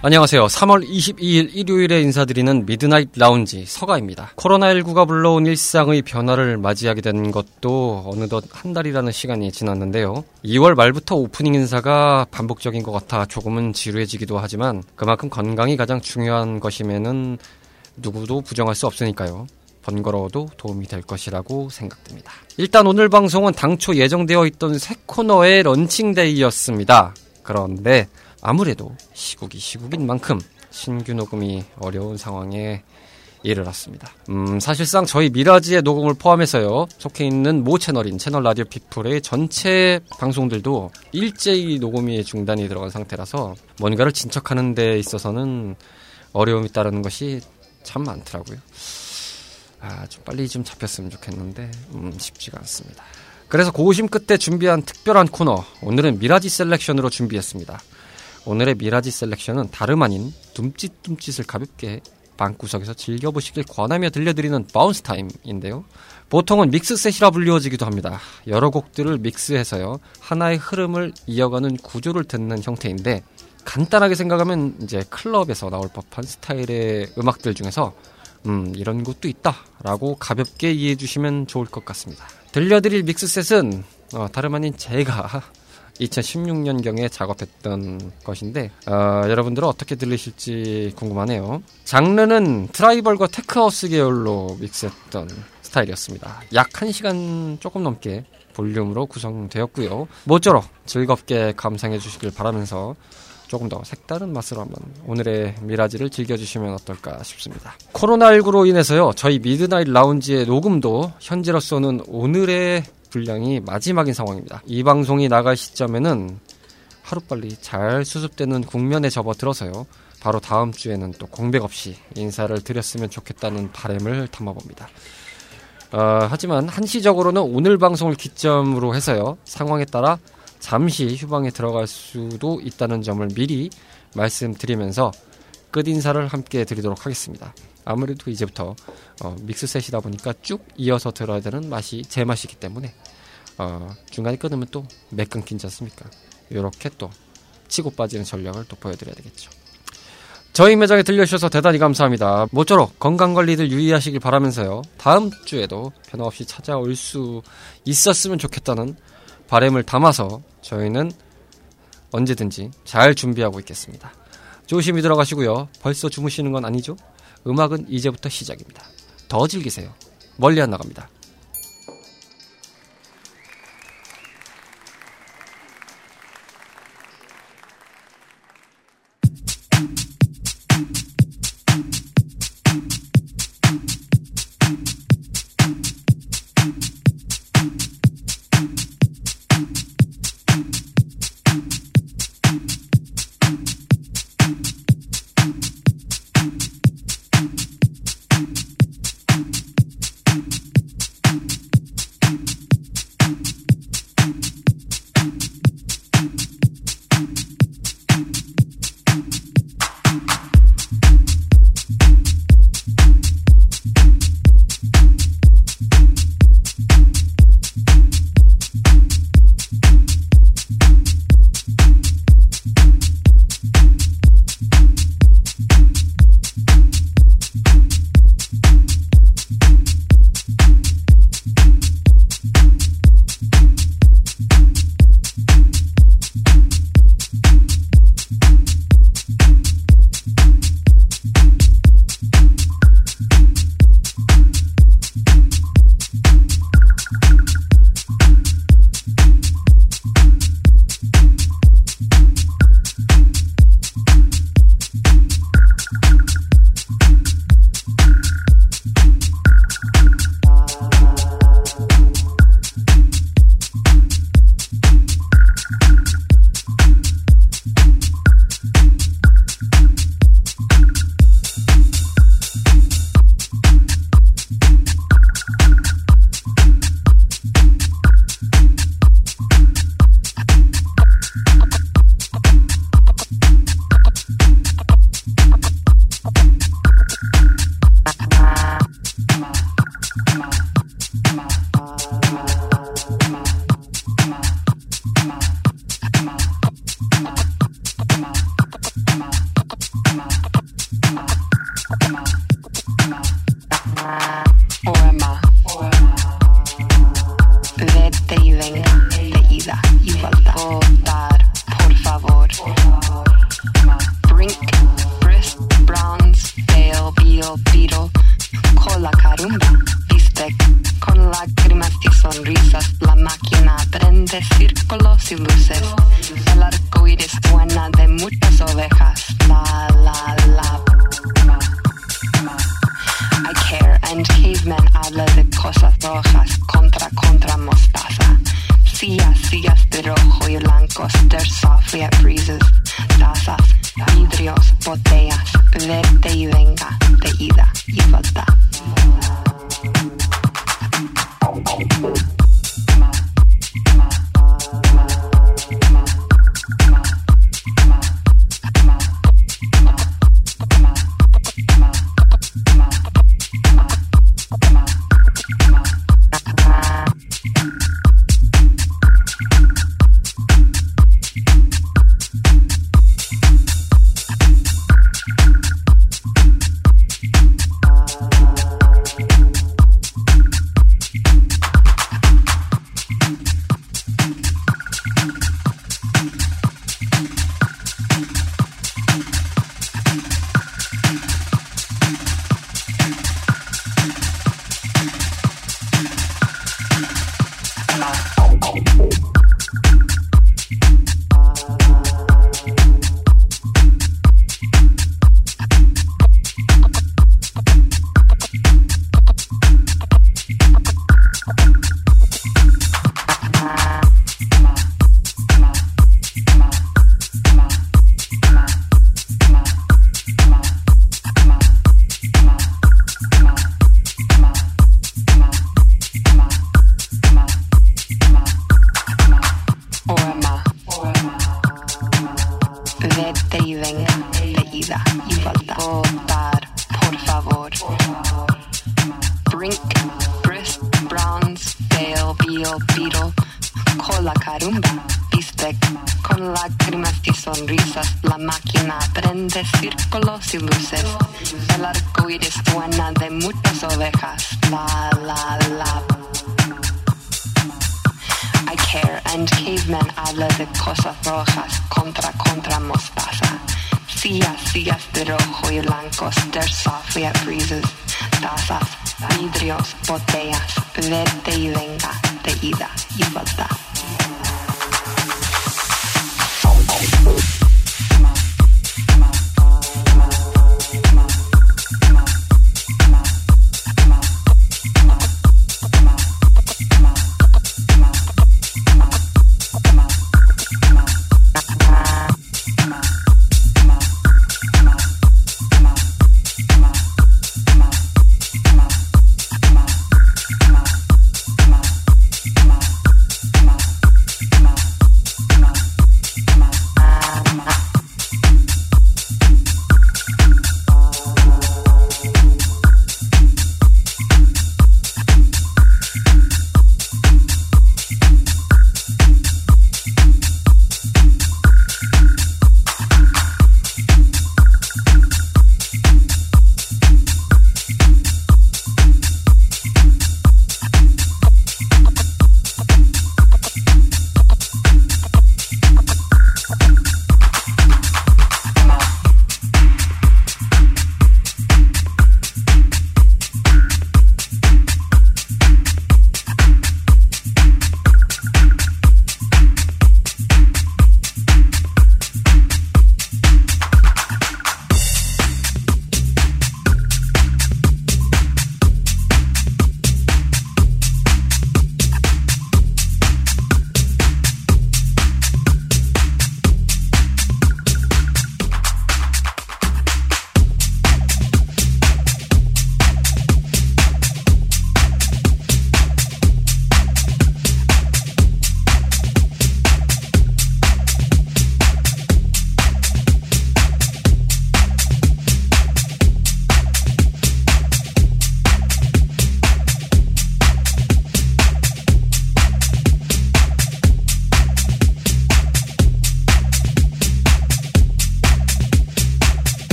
안녕하세요. 3월 22일 일요일에 인사드리는 미드나잇 라운지 서가입니다. 코로나19가 불러온 일상의 변화를 맞이하게 된 것도 어느덧 한 달이라는 시간이 지났는데요. 2월 말부터 오프닝 인사가 반복적인 것 같아 조금은 지루해지기도 하지만 그만큼 건강이 가장 중요한 것임에는 누구도 부정할 수 없으니까요. 번거로워도 도움이 될 것이라고 생각됩니다. 일단 오늘 방송은 당초 예정되어 있던 새 코너의 launching day였습니다. 그런데 아무래도 시국이 시국인 만큼 신규 녹음이 어려운 상황에 이르렀습니다. 음, 사실상 저희 미라지의 녹음을 포함해서요, 속해 있는 모 채널인 채널 라디오 피플의 전체 방송들도 일제히 녹음이 중단이 들어간 상태라서 뭔가를 진척하는 데 있어서는 어려움이 따르는 것이 참 많더라고요. 아, 좀 빨리 좀 잡혔으면 좋겠는데, 음, 쉽지가 않습니다. 그래서 고심 끝에 준비한 특별한 코너, 오늘은 미라지 selection으로 준비했습니다. 오늘의 미라지 selection은 다름 아닌 둠칫둠칫을 가볍게 방구석에서 즐겨보시길 권하며 들려드리는 bounce time인데요. 보통은 믹스셋이라 불리워지기도 합니다. 여러 곡들을 믹스해서요. 하나의 흐름을 이어가는 구조를 듣는 형태인데 간단하게 생각하면 이제 클럽에서 나올 법한 스타일의 음악들 중에서 음, 이런 것도 있다라고 가볍게 이해해 주시면 좋을 것 같습니다. 들려드릴 믹스셋은 어, 다름 아닌 제가 2016년경에 작업했던 것인데 어, 여러분들은 어떻게 들리실지 궁금하네요. 장르는 tribal과 tech house 계열로 믹스했던 스타일이었습니다. 약 1시간 조금 넘게 볼륨으로 구성되었고요. 모쪼록 즐겁게 감상해 주시길 바라면서 조금 더 색다른 맛으로 한번 오늘의 미라지를 즐겨주시면 어떨까 싶습니다. 코로나19로 인해서요, 저희 미드나잇 라운지의 녹음도 현재로서는 오늘의 분량이 마지막인 상황입니다. 이 방송이 나갈 시점에는 하루빨리 잘 수습되는 국면에 접어들어서요. 바로 다음 주에는 또 공백 없이 인사를 드렸으면 좋겠다는 바램을 담아봅니다. 어, 하지만 한시적으로는 오늘 방송을 기점으로 해서요. 상황에 따라 잠시 휴방에 들어갈 수도 있다는 점을 미리 말씀드리면서 끝 인사를 함께 드리도록 하겠습니다. 아무래도 이제부터 어, 믹스셋이다 보니까 쭉 이어서 들어야 되는 맛이 제 맛이기 때문에 어, 중간에 끊으면 또 매끈 지 않습니까? 이렇게 또 치고 빠지는 전략을 또 보여드려야 되겠죠. 저희 매장에 들려주셔서 대단히 감사합니다. 모쪼록 건강관리들 유의하시길 바라면서요. 다음 주에도 변함없이 찾아올 수 있었으면 좋겠다는 바램을 담아서 저희는 언제든지 잘 준비하고 있겠습니다. 조심히 들어가시고요. 벌써 주무시는 건 아니죠? 음악은 이제부터 시작입니다. 더 즐기세요. 멀리 안 나갑니다.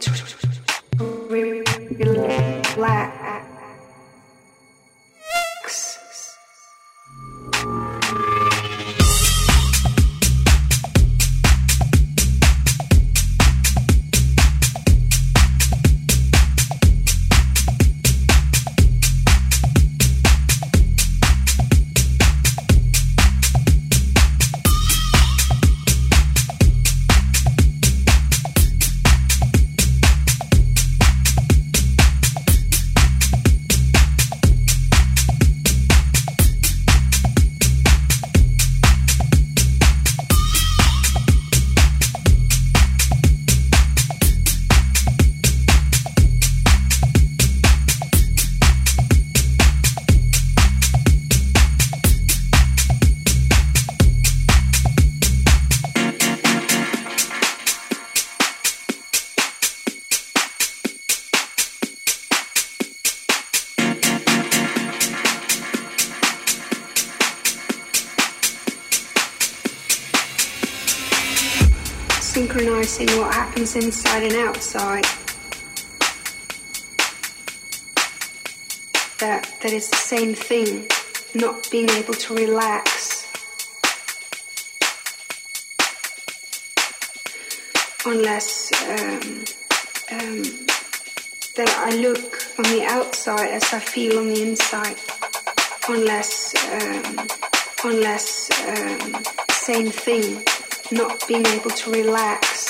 Choo-choo-choo-choo. Inside and outside. That that is the same thing, not being able to relax. Unless um, um, that I look on the outside as I feel on the inside. Unless um, unless um, same thing, not being able to relax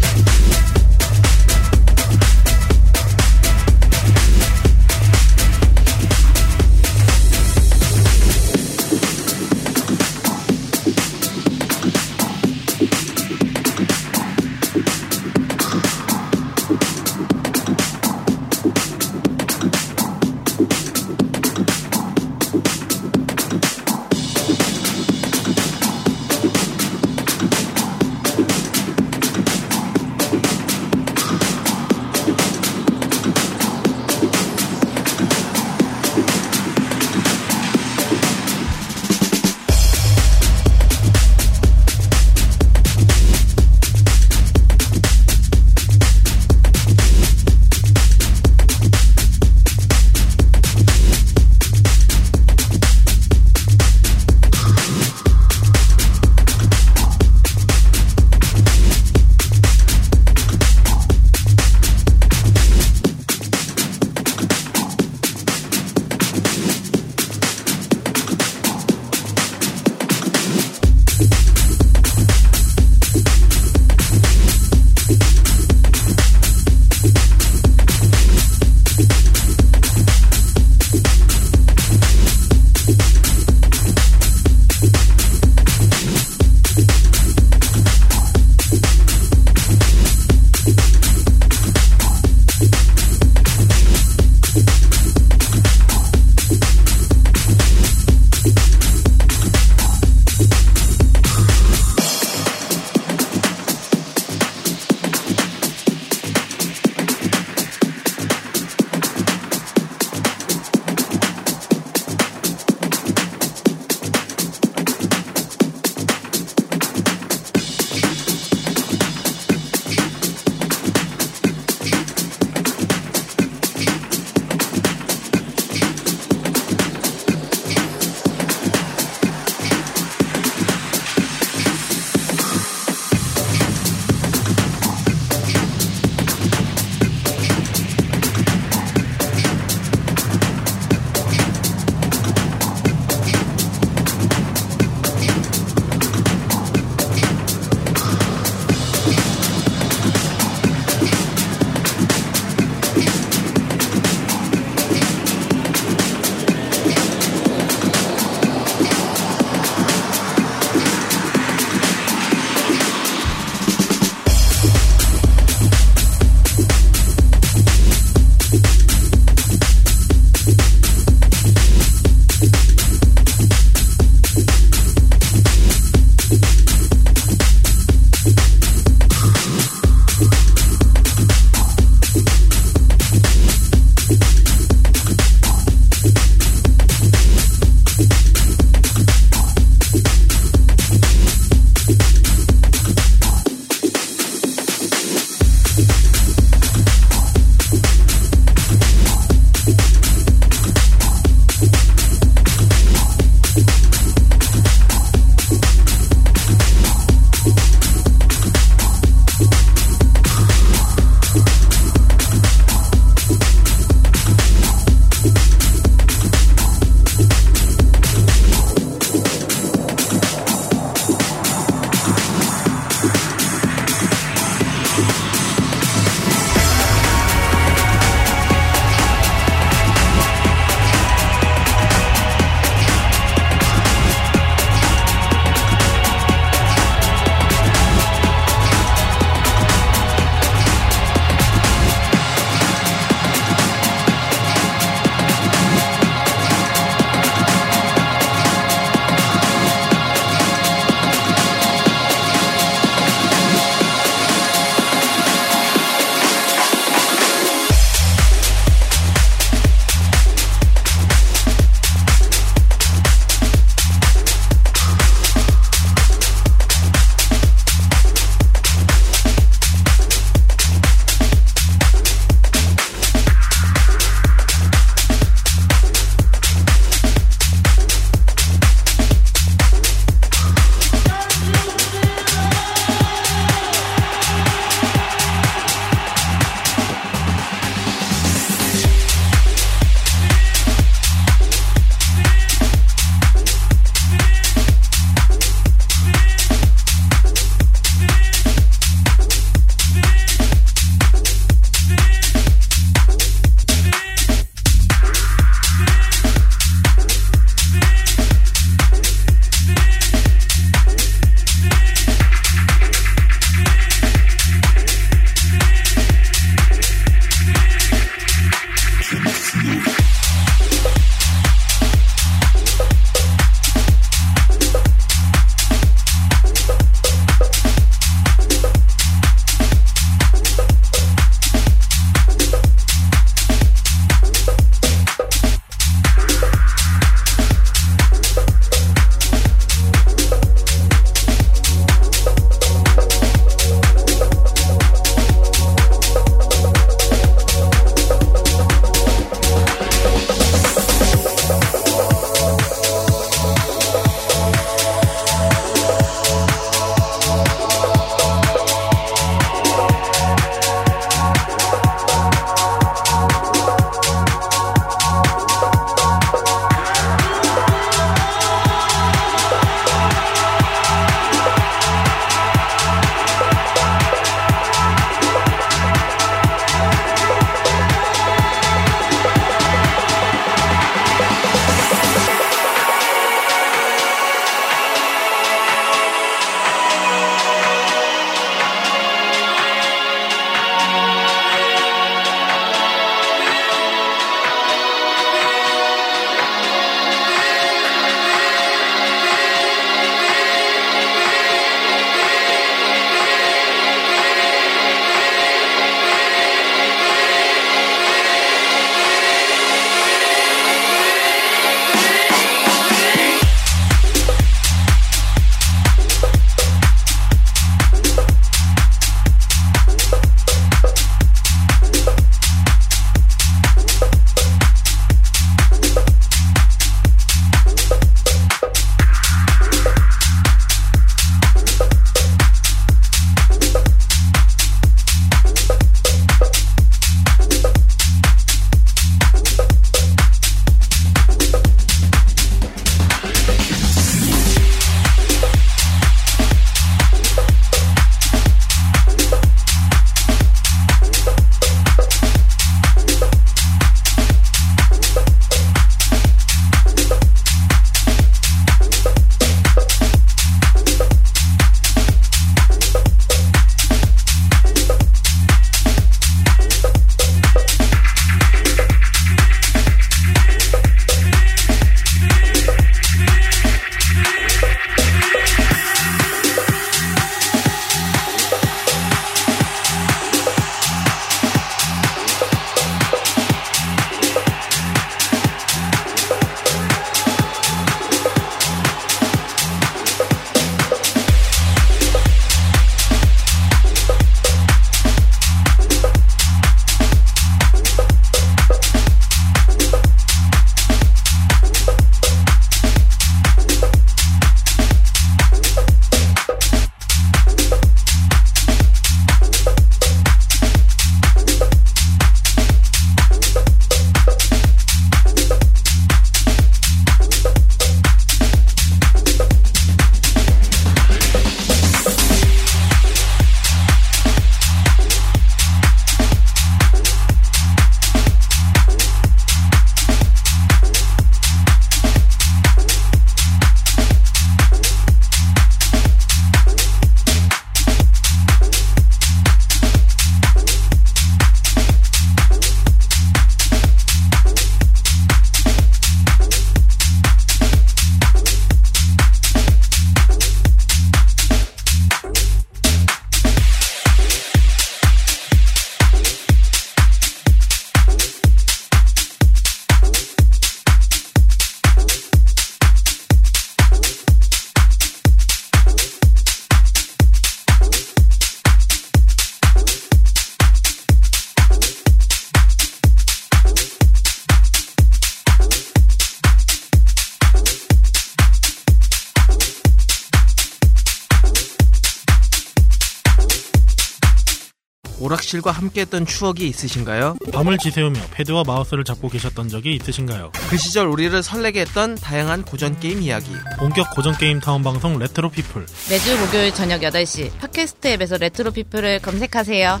실과 함께했던 추억이 있으신가요? 밤을 지새우며 패드와 마우스를 잡고 계셨던 적이 있으신가요? 그 시절 우리를 설레게 했던 다양한 고전 게임 이야기. 본격 고전 게임 타운 방송 레트로 피플. 매주 목요일 저녁 8시 팟캐스트 앱에서 레트로 피플을 검색하세요.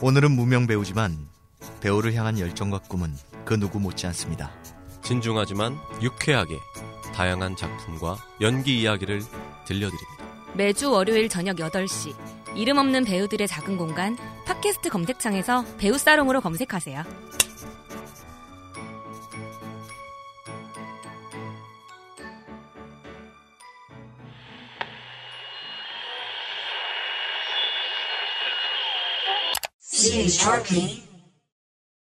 오늘은 무명 배우지만 배우를 향한 열정과 꿈은 그 누구 못지 않습니다. 진중하지만 유쾌하게 다양한 작품과 연기 이야기를 들려드립니다. 매주 월요일 저녁 8시 이름 없는 배우들의 작은 공간 팟캐스트 검색창에서 배우 사롱으로 검색하세요. CHRP